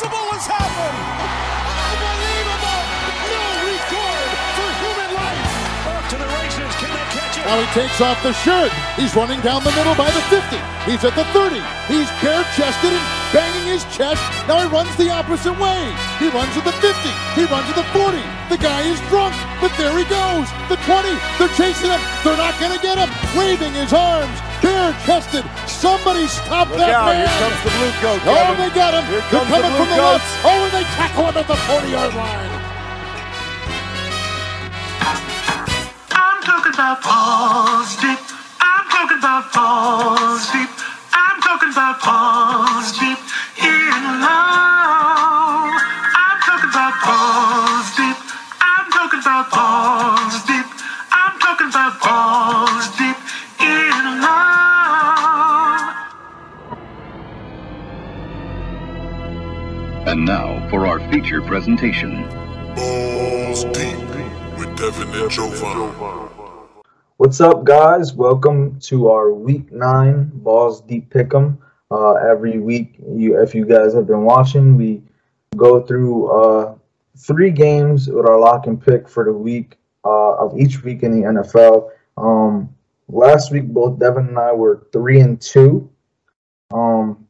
impossible has happened. Unbelievable. No regard for human life. Off to the races. Can they catch it? Now he takes off the shirt. He's running down the middle by the 50. He's at the 30. He's bare chested and banging his chest. Now he runs the opposite way. He runs to the 50. He runs to the 40. The guy is drunk, but there he goes. The 20. They're chasing him. They're not going to get him. Waving his arms. Bare chested. Somebody stop Look that out, man. here comes the blue coat, Oh, Kevin. they got him. Here They're comes the blue from the coats. left. Oh, and they tackle him at the 40 yard line. I'm talking about balls deep. I'm talking about balls deep. Presentation. Balls deep with Devin and Jovan. What's up, guys? Welcome to our Week Nine Balls Deep Pick'em. Uh, every week, you if you guys have been watching, we go through uh, three games with our lock and pick for the week uh, of each week in the NFL. Um, last week, both Devin and I were three and two. Um,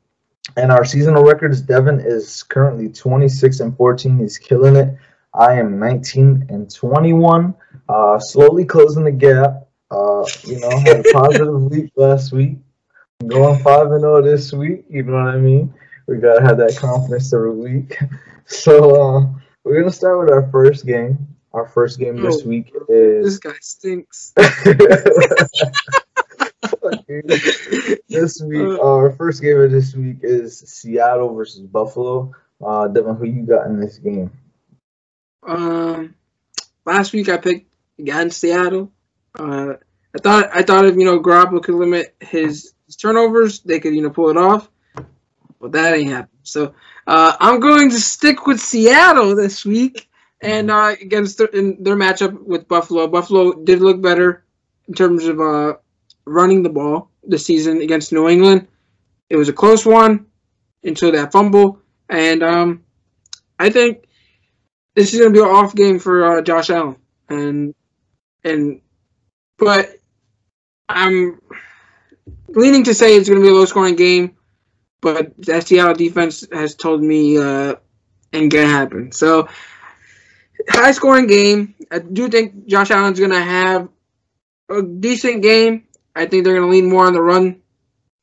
and our seasonal records, Devin is currently 26 and 14. He's killing it. I am 19 and 21. Uh, slowly closing the gap. Uh, you know, had a positive week last week. I'm going five and zero this week. You know what I mean? We gotta have that confidence every week. So uh, we're gonna start with our first game. Our first game this week is. This guy stinks. this week. Our first game of this week is Seattle versus Buffalo. Uh, Devin, who you got in this game? Um, last week I picked against Seattle. Uh, I thought I thought if you know Garoppolo could limit his, his turnovers, they could you know pull it off, but that ain't happened. So uh, I'm going to stick with Seattle this week and uh, against their, in their matchup with Buffalo. Buffalo did look better in terms of uh, running the ball this season against New England. It was a close one until that fumble, and um, I think this is gonna be an off game for uh, Josh Allen, and and but I'm leaning to say it's gonna be a low scoring game, but that Seattle defense has told me uh, ain't gonna happen. So high scoring game. I do think Josh Allen's gonna have a decent game. I think they're gonna lean more on the run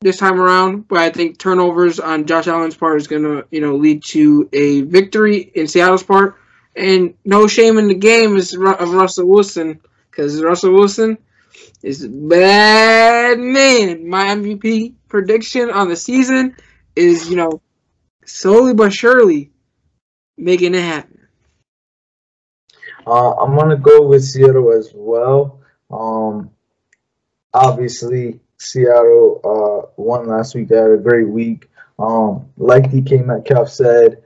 this time around, but I think turnovers on Josh Allen's part is gonna you know lead to a victory in Seattle's part. And no shame in the game is of Russell Wilson because Russell Wilson is a bad man. My MVP prediction on the season is, you know, slowly but surely making it happen. Uh, I'm gonna go with Seattle as well. Um, obviously, Seattle uh, won last week. They had a great week. Um, like DK Metcalf said,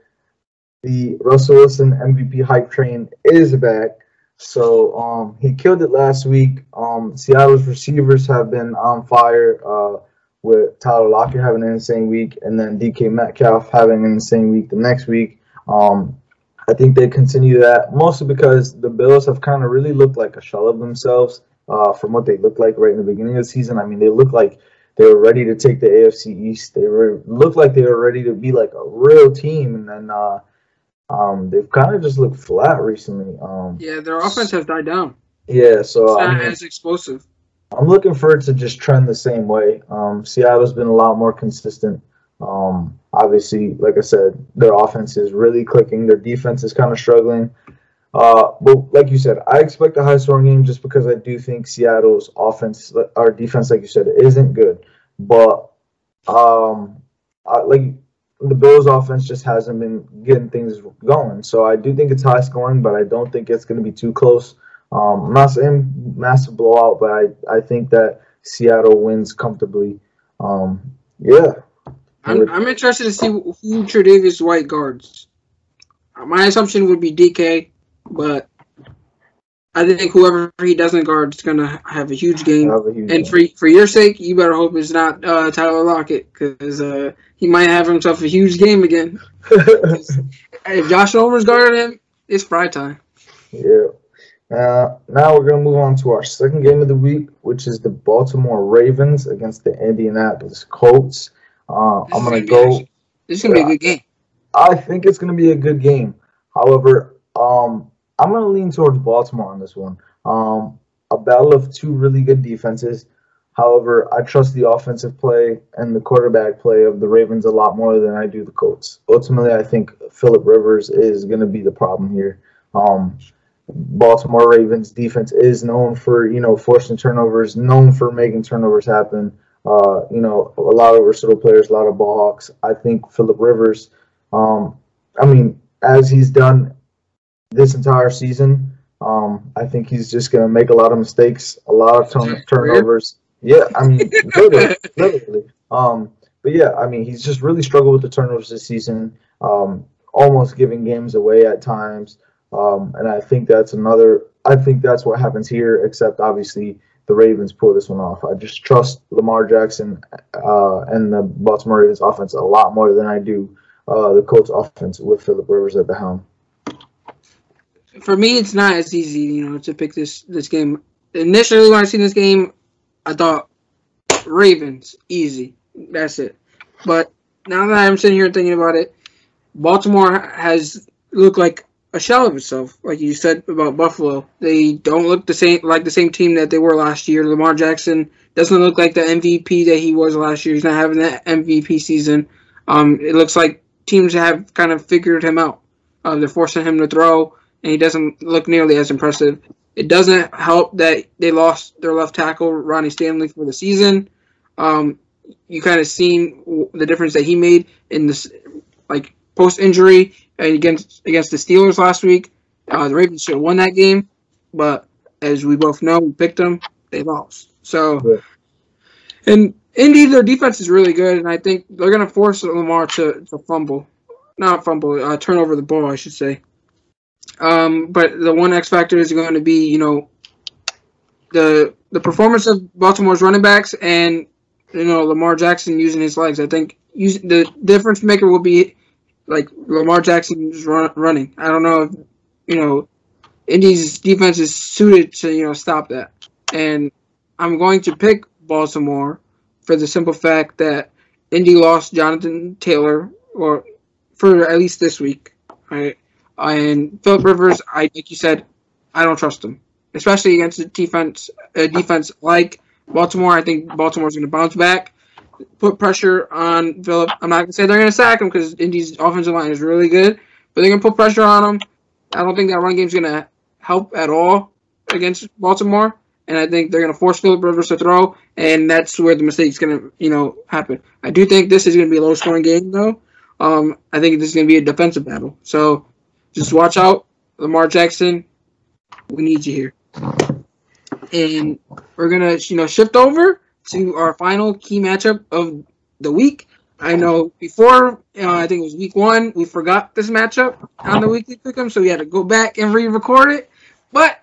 the Russell Wilson MVP hype train is back. So um, he killed it last week. Um, Seattle's receivers have been on fire. Uh, with Tyler Lockett having an insane week, and then DK Metcalf having an insane week the next week. Um, I think they continue that mostly because the Bills have kind of really looked like a shell of themselves uh, from what they looked like right in the beginning of the season. I mean, they looked like they were ready to take the AFC East. They were looked like they were ready to be like a real team, and then uh, um, they've kind of just looked flat recently. Um, Yeah, their offense has died down. yeah, so It's I mean, as explosive. I'm looking for it to just trend the same way. Um, Seattle's been a lot more consistent. Um, obviously, like I said, their offense is really clicking. Their defense is kind of struggling. Uh, but like you said, I expect a high scoring game just because I do think Seattle's offense, our defense, like you said, isn't good. But um, I, like the Bills' offense just hasn't been getting things going. So I do think it's high scoring, but I don't think it's going to be too close. Um, I'm not saying massive blowout, but I, I think that Seattle wins comfortably. Um, yeah. I'm, I'm interested to see who Tre'Davious White guards. My assumption would be DK, but I think whoever he doesn't guard is gonna have a huge game. A huge And game. for for your sake, you better hope it's not uh, Tyler Lockett because uh, he might have himself a huge game again. If Josh Norman's guarding him, it's fry time. Yeah. Uh, now we're gonna move on to our second game of the week, which is the Baltimore Ravens against the Indianapolis Colts. Uh, I'm gonna go. be- This is gonna be a good game. I think it's gonna be a good game. However, um, I'm gonna lean towards Baltimore on this one. Um, a battle of two really good defenses. However, I trust the offensive play and the quarterback play of the Ravens a lot more than I do the Colts. Ultimately, I think Philip Rivers is going to be the problem here. Um, Baltimore Ravens defense is known for you know forcing turnovers, known for making turnovers happen. Uh, you know, a lot of versatile players, a lot of ball hawks. I think Philip Rivers, um, I mean, as he's done this entire season, um, I think he's just going to make a lot of mistakes, a lot of turn- turnovers. Yeah, I mean, literally, literally. Um, but yeah, I mean, he's just really struggled with the turnovers this season, um, almost giving games away at times. Um, and I think that's another. I think that's what happens here. Except obviously the Ravens pull this one off. I just trust Lamar Jackson uh, and the Baltimore Ravens offense a lot more than I do uh, the Colts offense with Philip Rivers at the helm. For me, it's not as easy, you know, to pick this this game. Initially, when I seen this game, I thought Ravens easy. That's it. But now that I'm sitting here thinking about it, Baltimore has looked like a shell of itself. Like you said about Buffalo, they don't look the same like the same team that they were last year. Lamar Jackson doesn't look like the MVP that he was last year. He's not having that MVP season. Um, it looks like teams have kind of figured him out. Uh, they're forcing him to throw, and he doesn't look nearly as impressive. It doesn't help that they lost their left tackle Ronnie Stanley for the season. Um, you kind of seen the difference that he made in this, like post injury against against the Steelers last week. Uh, the Ravens should have won that game, but as we both know, we picked them. They lost. So, Yeah. and Indy, their defense is really good, and I think they're going to force Lamar to, to fumble, not fumble, uh, turn over the ball, I should say. Um, but the one X factor is going to be, you know, the the performance of Baltimore's running backs and you know Lamar Jackson using his legs. I think the difference maker will be like Lamar Jackson's run, running. I don't know if you know Indy's defense is suited to you know stop that, and I'm going to pick Baltimore for the simple fact that Indy lost Jonathan Taylor or for at least this week, right? And Philip Rivers, I like you said, I don't trust him, especially against a defense a defense like Baltimore. I think Baltimore's going to bounce back, put pressure on Philip. I'm not going to say they're going to sack him because Indy's offensive line is really good, but they're going to put pressure on him. I don't think that run game's going to help at all against Baltimore, and I think they're going to force Philip Rivers to throw, and that's where the mistake's going to you know happen. I do think this is going to be a low scoring game though. Um, I think this is going to be a defensive battle. So just watch out, Lamar Jackson. We need you here. And we're gonna, you know, shift over to our final key matchup of the week. I know before, uh, I think it was week one, we forgot this matchup on the weekly pick'em, so we had to go back and re-record it. But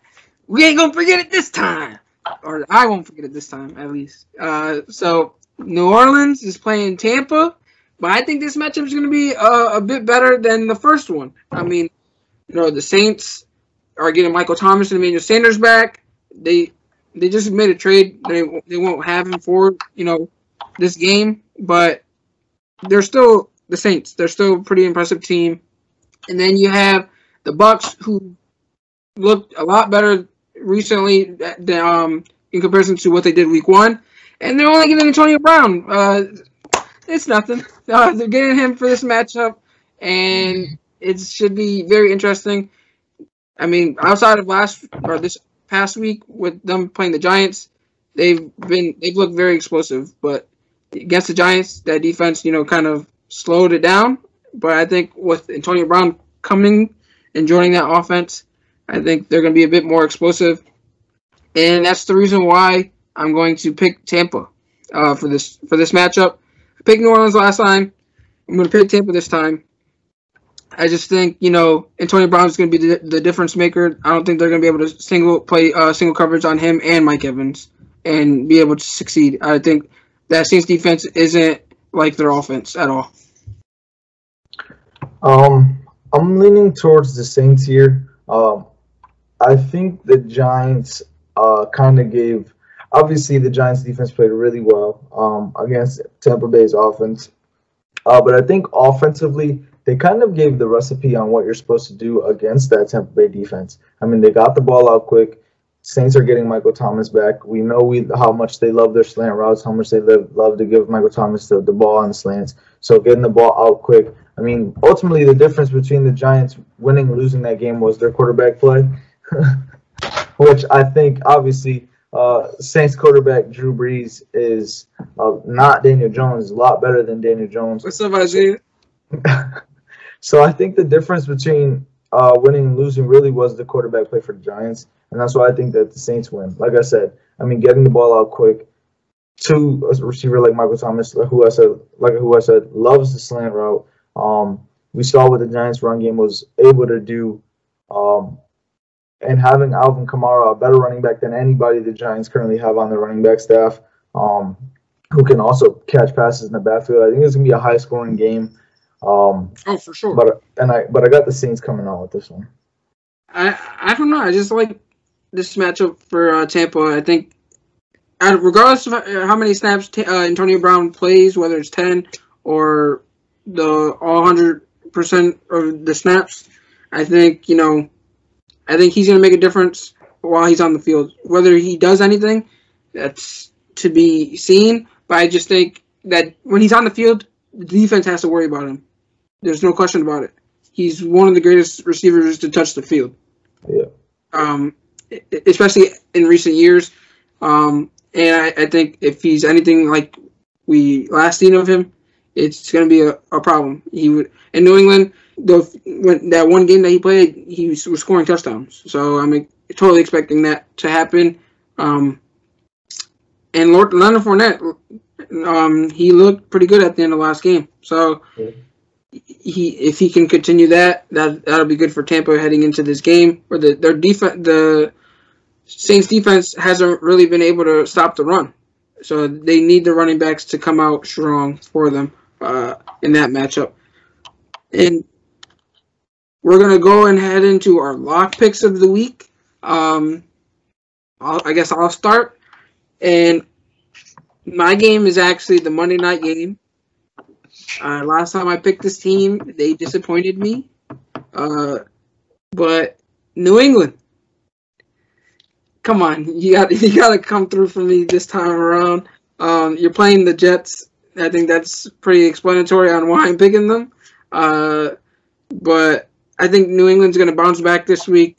we ain't gonna forget it this time, or I won't forget it this time at least. Uh, so New Orleans is playing Tampa, but I think this matchup is gonna be uh, a bit better than the first one. I mean, you know, the Saints are getting Michael Thomas and Emmanuel Sanders back. They they just made a trade. They they won't have him for you know this game, but they're still the Saints. They're still a pretty impressive team. And then you have the Bucs, who looked a lot better recently than, um, in comparison to what they did week one. And they're only getting Antonio Brown. Uh, it's nothing. Uh, they're getting him for this matchup, and it should be very interesting. I mean, outside of last or this past week with them playing the Giants, they've been they've looked very explosive. But against the Giants, that defense, you know, kind of slowed it down. But I think with Antonio Brown coming and joining that offense, I think they're going to be a bit more explosive, and that's the reason why I'm going to pick Tampa uh, for this for this matchup. I picked New Orleans last time. I'm going to pick Tampa this time. I just think you know Antonio Brown is going to be the, the difference maker. I don't think they're going to be able to single play uh, single coverage on him and Mike Evans and be able to succeed. I think that Saints defense isn't like their offense at all. Um, I'm leaning towards the Saints here. Um, I think the Giants uh, kind of gave. Obviously, the Giants defense played really well um, against Tampa Bay's offense, uh, but I think offensively they kind of gave the recipe on what you're supposed to do against that Tampa Bay defense. I mean, they got the ball out quick. Saints are getting Michael Thomas back. We know we how much they love their slant routes, how much they live, love to give Michael Thomas the, the ball on the slants. So getting the ball out quick. I mean, ultimately the difference between the Giants winning and losing that game was their quarterback play, which I think obviously uh, Saints quarterback Drew Brees is uh, not Daniel Jones, a lot better than Daniel Jones. What's up, Isaiah? so I think the difference between uh, winning and losing really was the quarterback play for the Giants, and that's why I think that the Saints win. Like I said, I mean, getting the ball out quick to a receiver like Michael Thomas, who I said, like who I said, loves the slant route. Um, we saw what the Giants' run game was able to do, um, and having Alvin Kamara, a better running back than anybody the Giants currently have on their running back staff, um, who can also catch passes in the backfield. I think it's gonna be a high-scoring game. Um, Oh, for sure. but and I but I got the Saints coming out with this one. I I don't know. I just like this matchup for uh, Tampa. I think, and regardless of uh, how many snaps ta- uh, Antonio Brown plays, whether it's ten or the all hundred percent of the snaps, I think you know, I think he's going to make a difference while he's on the field. Whether he does anything, that's to be seen. But I just think that when he's on the field, the defense has to worry about him. There's no question about it. He's one of the greatest receivers to touch the field Yeah. um, especially in recent years. Um, and I, I think if he's anything like we last seen of him, it's going to be a, a problem. He would in New England. The when that one game that he played, he was, was scoring touchdowns. So I'm totally expecting that to happen. Um, and Lord Leonard Fournette, um, he looked pretty good at the end of last game. So. He if he can continue that, that that'll be good for Tampa heading into this game. Where the their defense, the Saints defense hasn't really been able to stop the run, so they need the running backs to come out strong for them uh, in that matchup. And we're gonna go and head into our lock picks of the week. Um, I guess I'll start, and my game is actually the Monday night game. Uh, last time I picked this team, they disappointed me. Uh, but New England, come on, you got you got to come through for me this time around. Um, you're playing the Jets. I think that's pretty explanatory on why I'm picking them. Uh, but I think New England's going to bounce back this week.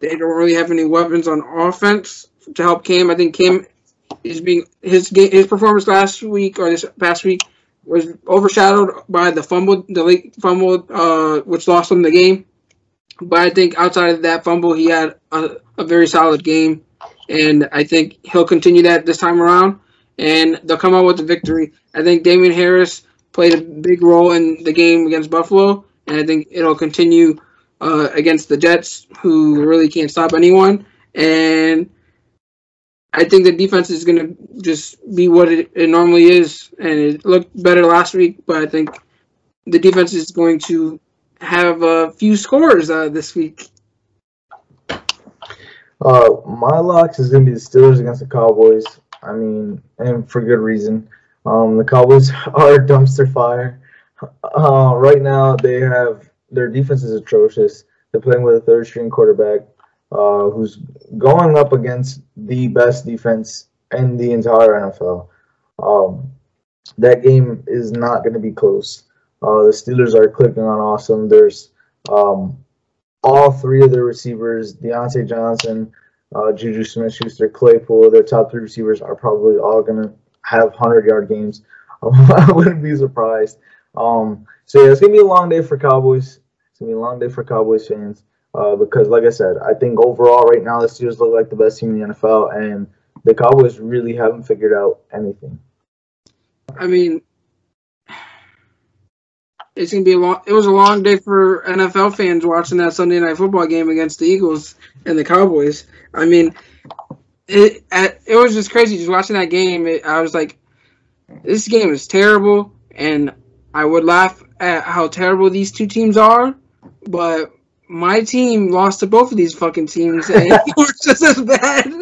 They don't really have any weapons on offense to help Cam. I think Cam is being his his performance last week or this past week was overshadowed by the fumble, the late fumble, uh, which lost him the game. But I think outside of that fumble, he had a, a very solid game, and I think he'll continue that this time around, and they'll come out with the victory. I think Damien Harris played a big role in the game against Buffalo, and I think it'll continue uh, against the Jets, who really can't stop anyone. And I think the defense is going to just be what it, it normally is, and it looked better last week. But I think the defense is going to have a few scores uh, this week. Uh, my locks is gonna be the Steelers against the Cowboys. I mean, and for good reason. Um, the Cowboys are dumpster fire. Uh, right now they have their defense is atrocious. They're playing with a third string quarterback, uh, who's going up against the best defense in the entire NFL. Um, that game is not going to be close. Uh, the Steelers are clicking on awesome. There's um, all three of their receivers, Diontae Johnson, uh, Juju Smith Schuster, Claypool, their top three receivers are probably all going to have 100 yard games. I wouldn't be surprised. Um, so, yeah, it's going to be a long day for Cowboys. It's going to be a long day for Cowboys fans uh, because, like I said, I think overall right now the Steelers look like the best team in the NFL, and the Cowboys really haven't figured out anything. I mean, it's gonna be a long. It was a long day for NFL fans watching that Sunday night football game against the Eagles and the Cowboys. I mean, it it was just crazy just watching that game. It, I was like, this game is terrible, and I would laugh at how terrible these two teams are, but my team lost to both of these fucking teams, and it was just as bad.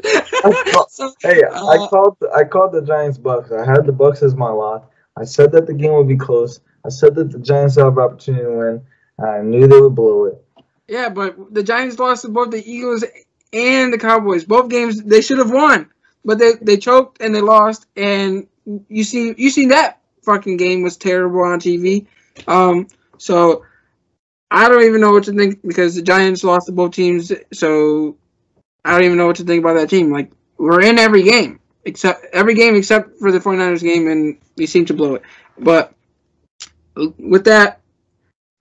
so, Hey, I uh, called I called the Giants Bucs. I had the Bucs as my lock. I said that the game would be close. I said that the Giants have an opportunity to win. And I knew they would blow it. Yeah, but the Giants lost to both the Eagles and the Cowboys. Both games they should have won, but they, they choked and they lost. And you see you see that fucking game was terrible on TV. Um, so I don't even know what to think because the Giants lost to both teams. So I don't even know what to think about that team. Like we're in every game except every game except for the 49ers game, and we seem to blow it. But with that,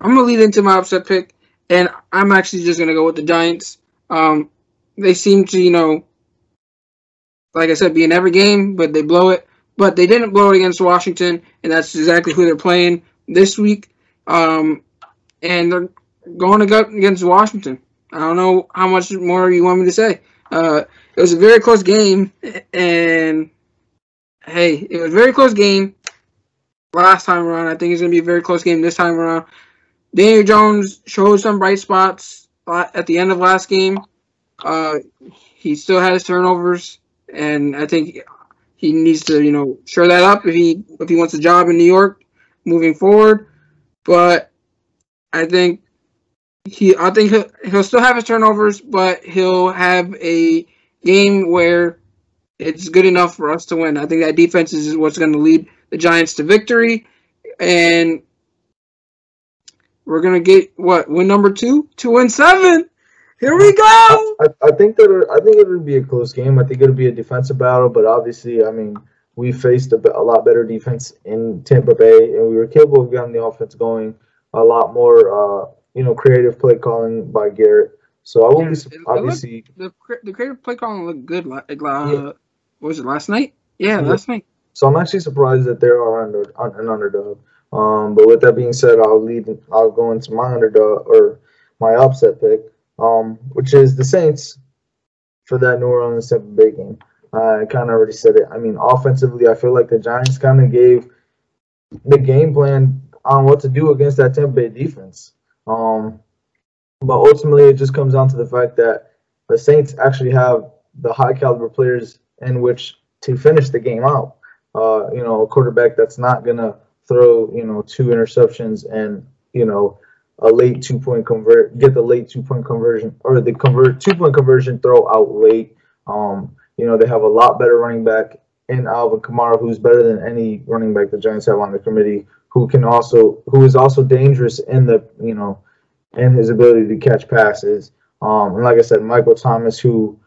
I'm gonna lead into my upset pick and I'm actually just gonna go with the Giants. Um, they seem to, you know, like I said, be in every game, but they blow it. But they didn't blow it against Washington, and that's exactly who they're playing this week. Um, and they're going to go against Washington. I don't know how much more you want me to say. Uh, it was a very close game, and hey, it was a very close game last time around. I think it's gonna be a very close game this time around. Daniel Jones showed some bright spots at the end of last game. Uh, he still had his turnovers, and I think he needs to, you know, shore that up if he if he wants a job in New York moving forward. But I think he, I think he'll, he'll still have his turnovers, but he'll have a game where it's good enough for us to win. I think that defense is what's going to lead the Giants to victory, and we're gonna get what win number two, two and seven. Here we go. I, I think that I think it'll be a close game. I think it'll be a defensive battle, but obviously, I mean, we faced a, a lot better defense in Tampa Bay, and we were capable of getting the offense going. A lot more, uh, you know, creative play calling by Garrett. So I won't be Yeah, su- it- it obviously. The the creative play calling looked good. Like Uh, Yeah. was it last night? Yeah, Yeah. last night. So I'm actually surprised that they are under an underdog. Um, but with that being said, I'll lead. I'll go into my underdog or my upset pick, um, which is the Saints for that New Orleans Tampa Bay game. I kind of already said it. I mean, offensively, I feel like the Giants kind of gave the game plan on what to do against that Tampa Bay defense. Um, but ultimately, it just comes down to the fact that the Saints actually have the high caliber players in which to finish the game out. Uh, you know, a quarterback that's not gonna throw, you know, two interceptions and you know a late two point convert, get the late two point conversion or the convert two point conversion throw out late. Um, you know, they have a lot better running back in Alvin Kamara, who's better than any running back the Giants have on the committee, who can also who is also dangerous in the you know in his ability to catch passes. Um, and like I said, Michael Thomas, who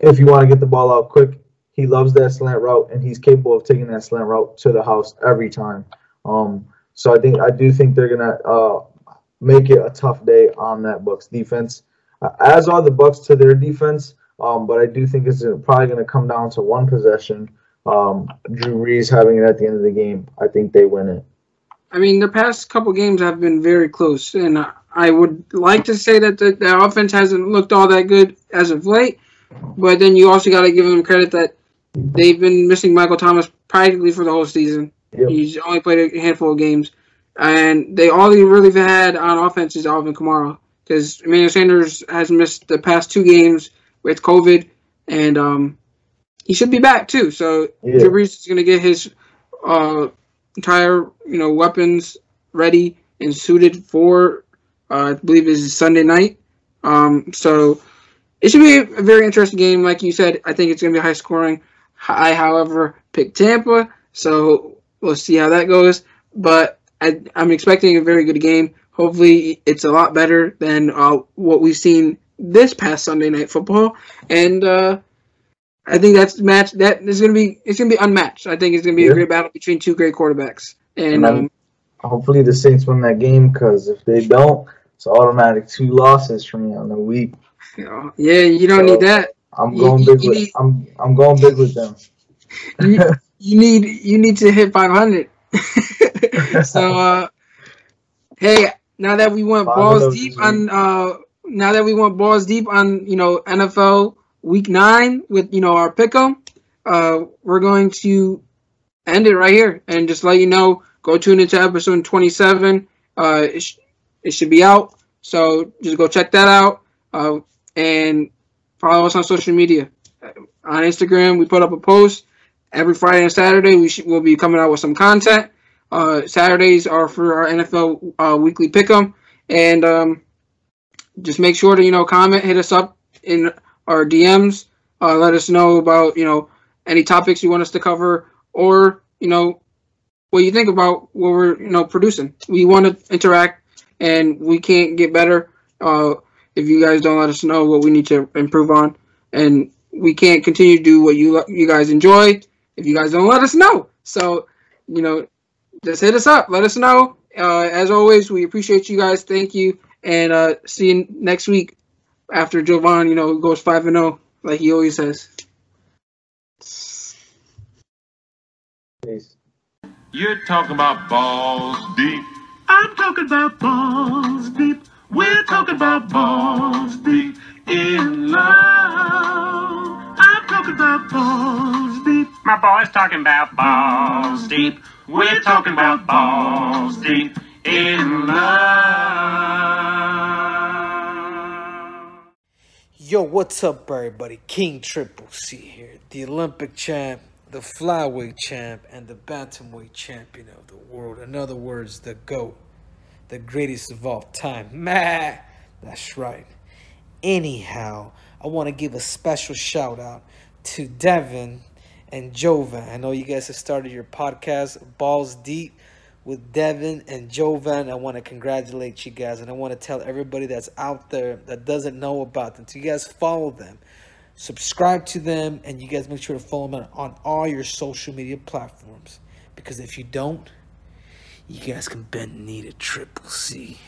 if you want to get the ball out quick, he loves that slant route and he's capable of taking that slant route to the house every time. Um, so I think I do think they're gonna uh, make it a tough day on that Bucs defense, uh, as are the Bucs to their defense. Um, but I do think it's probably gonna come down to one possession. Um, Drew Brees having it at the end of the game. I think they win it. I mean, the past couple games have been very close, and I- would like to say that the, the offense hasn't looked all that good as of late. But then you also got to give them credit that they've been missing Michael Thomas practically for the whole season. Yep. He's only played a handful of games, and they all they really had on offense is Alvin Kamara because Emmanuel Sanders has missed the past two games with COVID, and um, he should be back too. So Yeah. Drew Brees is going to get his uh, entire you know weapons ready and suited for uh, I believe is Sunday night. Um, so it should be a very interesting game. Like you said, I think it's going to be high scoring. I, however, picked Tampa, so we'll see how that goes. But I, I'm expecting a very good game. Hopefully, it's a lot better than uh, what we've seen this past Sunday night football. And uh, I think that's the match that is going to be it's going to be unmatched. I think it's going to be Yeah. a great battle between two great quarterbacks. And And um, Hopefully the Saints win that game because if they don't, it's automatic two losses for me on the week. yeah, you don't So- need that. I'm going you- big you with need- I'm I'm going big with them. you, you need you need to hit 500. so uh, Hey, now that we went balls deep on uh now that we went balls deep on, you know, NFL week 9 with, you know, our pick'em, uh we're going to end it right here and just let you know go tune into episode 27. Uh it, sh- it should be out. So just go check that out. Uh and follow us on social media. On Instagram, we put up a post every Friday and Saturday. We should, we'll be coming out with some content. Uh, Saturdays are for our NFL uh, weekly pick'em, and um, just make sure to you know comment, hit us up in our DMs. Uh, let us know about you know any topics you want us to cover, or you know what you think about what we're you know producing. We want to interact, and we can't get better uh, if you guys don't let us know what we need to improve on, and we can't continue to do what you you guys enjoy if you guys don't let us know. So you know just hit us up. Let us know. Uh, as always, we appreciate you guys. Thank you, and uh, see you next week after Jovan, you know, goes five and zero like he always says. Peace. You're talking about balls deep. I'm talking about balls deep. We're talking about balls deep in love. I'm talking about balls deep. My boy's talking about balls deep. We're talking about balls deep in love. Yo, what's up, everybody? King Triple C here, the Olympic champ, the flyweight champ, and the bantamweight champion of the world. In other words, the GOAT, the greatest of all time. Man, that's right. Anyhow, I want to give a special shout out to Devin and Jovan. I know you guys have started your podcast, Balls Deep, with Devin and Jovan. I want to congratulate you guys, and I want to tell everybody that's out there that doesn't know about them to you guys follow them, subscribe to them, and you guys make sure to follow them on all your social media platforms. Because if you don't, you guys can bend knee to Triple C.